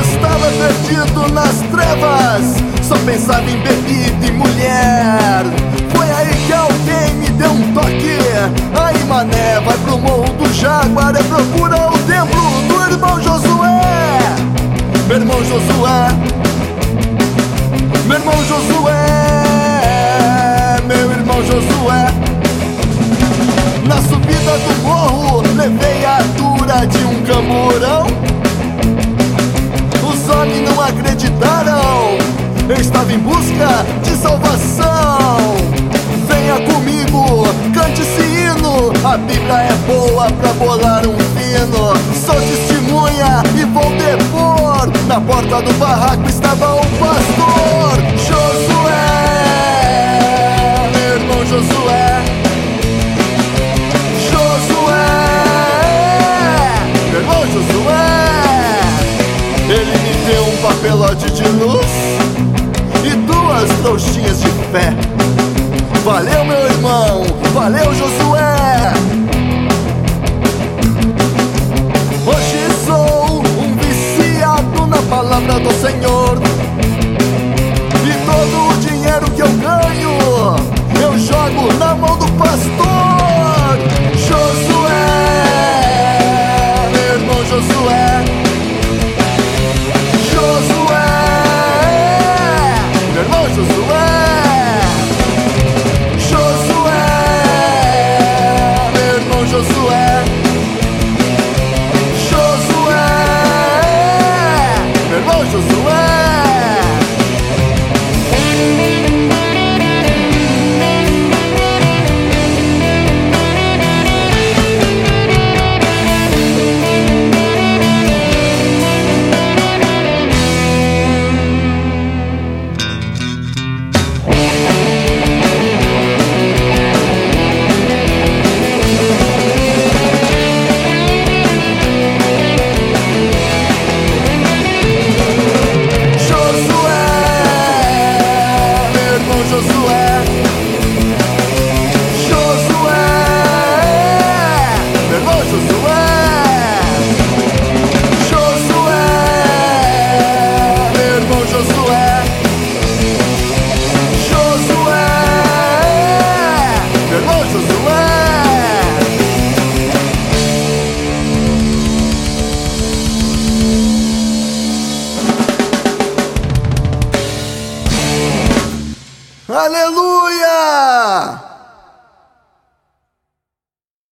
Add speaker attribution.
Speaker 1: Estava perdido nas trevas, só pensava em bebida e mulher. Subida do morro, levei a dura de um camburão. Os homens não acreditaram. Eu estava em busca de salvação. Venha comigo, cante esse hino. A Bíblia é boa pra bolar um fino. Sou testemunha e vou depor. Na porta do barraco estava o pastor Um papelote de luz e duas trouxinhas de fé. Valeu, meu irmão, valeu, Josué. Hoje sou um viciado na palavra do Senhor. Aleluia!